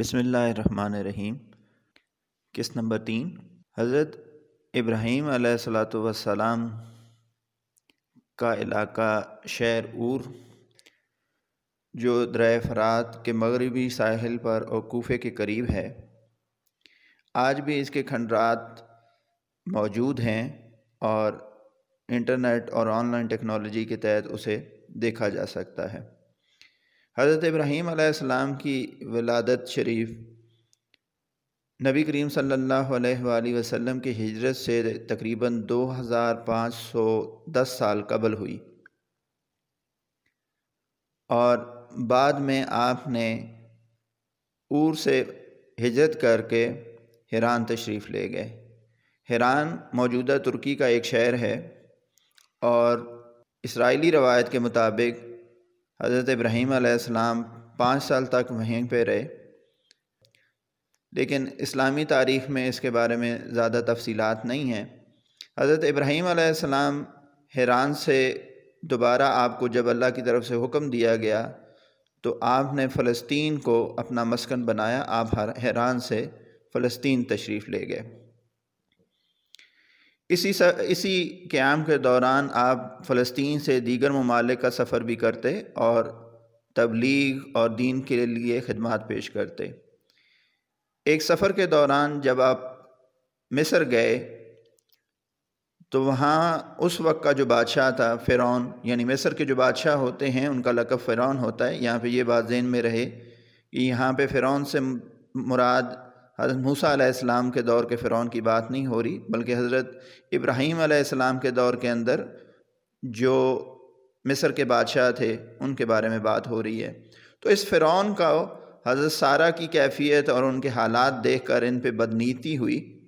بسم اللہ الرحمن الرحیم کس نمبر تین۔ حضرت ابراہیم علیہ السلاۃ وسلام کا علاقہ شہر اور، جو درائے فرات کے مغربی ساحل پر اور کوفے کے قریب ہے۔ آج بھی اس کے کھنڈرات موجود ہیں اور انٹرنیٹ اور آن لائن ٹیکنالوجی کے تحت اسے دیکھا جا سکتا ہے۔ حضرت ابراہیم علیہ السلام کی ولادت شریف نبی کریم صلی اللہ علیہ وآلہ وسلم کی ہجرت سے تقریباً دو ہزار پانچ سو دس سال قبل ہوئی۔ اور بعد میں آپ نے اور سے ہجرت کر کے حیران تشریف لے گئے۔ حیران موجودہ ترکی کا ایک شہر ہے اور اسرائیلی روایت کے مطابق حضرت ابراہیم علیہ السلام پانچ سال تک وہیں پہ رہے۔ لیکن اسلامی تاریخ میں اس کے بارے میں زیادہ تفصیلات نہیں ہیں۔ حضرت ابراہیم علیہ السلام حیران سے دوبارہ آپ کو جب اللہ کی طرف سے حکم دیا گیا تو آپ نے فلسطین کو اپنا مسکن بنایا۔ آپ حیران سے فلسطین تشریف لے گئے۔ اسی اسی قیام کے دوران آپ فلسطین سے دیگر ممالک کا سفر بھی کرتے اور تبلیغ اور دین کے لیے خدمات پیش کرتے۔ ایک سفر کے دوران جب آپ مصر گئے، تو وہاں اس وقت کا جو بادشاہ تھا، فرعون یعنی مصر کے جو بادشاہ ہوتے ہیں، ان کا لقب فرعون ہوتا ہے۔ یہاں پہ یہ بات ذہن میں رہے کہ یہاں پہ فرعون سے مراد حضرت موسیٰ علیہ السلام کے دور کے فرعون کی بات نہیں ہو رہی، بلکہ حضرت ابراہیم علیہ السلام کے دور کے اندر جو مصر کے بادشاہ تھے، ان کے بارے میں بات ہو رہی ہے۔ تو اس فرعون کا حضرت سارہ کی کیفیت اور ان کے حالات دیکھ کر ان پہ بدنیتی ہوئی۔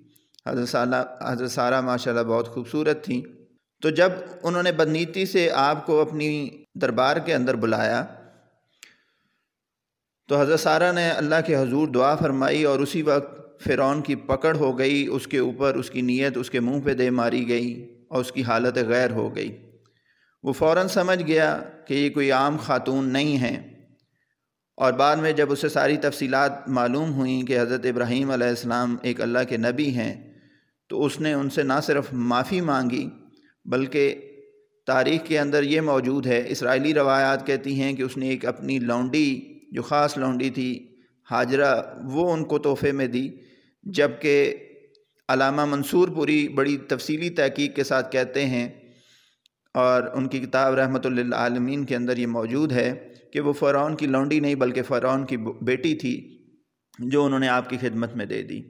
حضرت سالہ حضرت سارہ ماشاء اللہ بہت خوبصورت تھیں۔ تو جب انہوں نے بدنیتی سے آپ کو اپنی دربار کے اندر بلایا تو حضرت سارہ نے اللہ کے حضور دعا فرمائی اور اسی وقت فرعون کی پکڑ ہو گئی، اس کے اوپر اس کی نیت اس کے منہ پہ دے ماری گئی اور اس کی حالت غیر ہو گئی۔ وہ فوراً سمجھ گیا کہ یہ کوئی عام خاتون نہیں ہے۔ اور بعد میں جب اسے ساری تفصیلات معلوم ہوئیں کہ حضرت ابراہیم علیہ السلام ایک اللہ کے نبی ہیں، تو اس نے ان سے نہ صرف معافی مانگی، بلکہ تاریخ کے اندر یہ موجود ہے، اسرائیلی روایات کہتی ہیں کہ اس نے ایک اپنی لونڈی جو خاص لونڈی تھی، حاجرہ وہ ان کو تحفے میں دی جبکہ علامہ منصور پوری بڑی تفصیلی تحقیق کے ساتھ کہتے ہیں، اور ان کی کتاب رحمۃ اللہ عالمین کے اندر یہ موجود ہے کہ وہ فرعون کی لونڈی نہیں بلکہ فرعون کی بیٹی تھی، جو انہوں نے آپ کی خدمت میں دے دی۔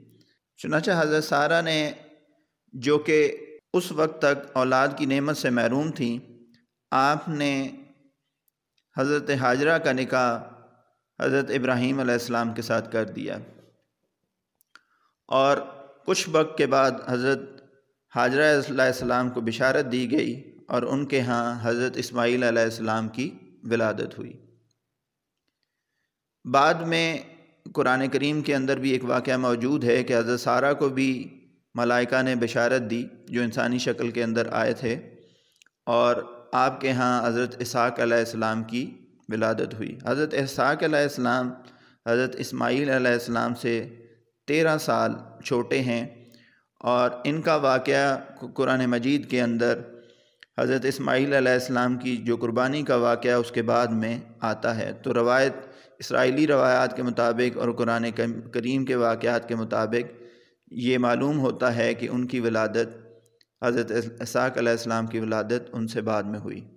چنانچہ حضرت سارہ نے جو کہ اس وقت تک اولاد کی نعمت سے محروم تھیں، آپ نے حضرت حاجرہ کا نکاح حضرت ابراہیم علیہ السلام کے ساتھ کر دیا۔ اور کچھ وقت کے بعد حضرت حاجرہ علیہ السلام کو بشارت دی گئی اور ان کے ہاں حضرت اسماعیل علیہ السلام کی ولادت ہوئی۔ بعد میں قرآن کریم کے اندر بھی ایک واقعہ موجود ہے کہ حضرت سارہ کو بھی ملائکہ نے بشارت دی، جو انسانی شکل کے اندر آئے تھے اور آپ کے ہاں حضرت اسحاق علیہ السلام کی ولادت ہوئی۔ حضرت احساق علیہ السلام، حضرت اسماعیل علیہ السلام سے تیرہ سال چھوٹے ہیں اور ان کا واقعہ قرآن مجید کے اندر حضرت اسماعیل علیہ السلام کی جو قربانی کا واقعہ اس کے بعد میں آتا ہے۔ تو روایت، اسرائیلی روایات کے مطابق اور قرآن کریم کے واقعات کے مطابق یہ معلوم ہوتا ہے کہ ان کی ولادت، حضرت اساق علیہ السلام کی ولادت ان سے بعد میں ہوئی۔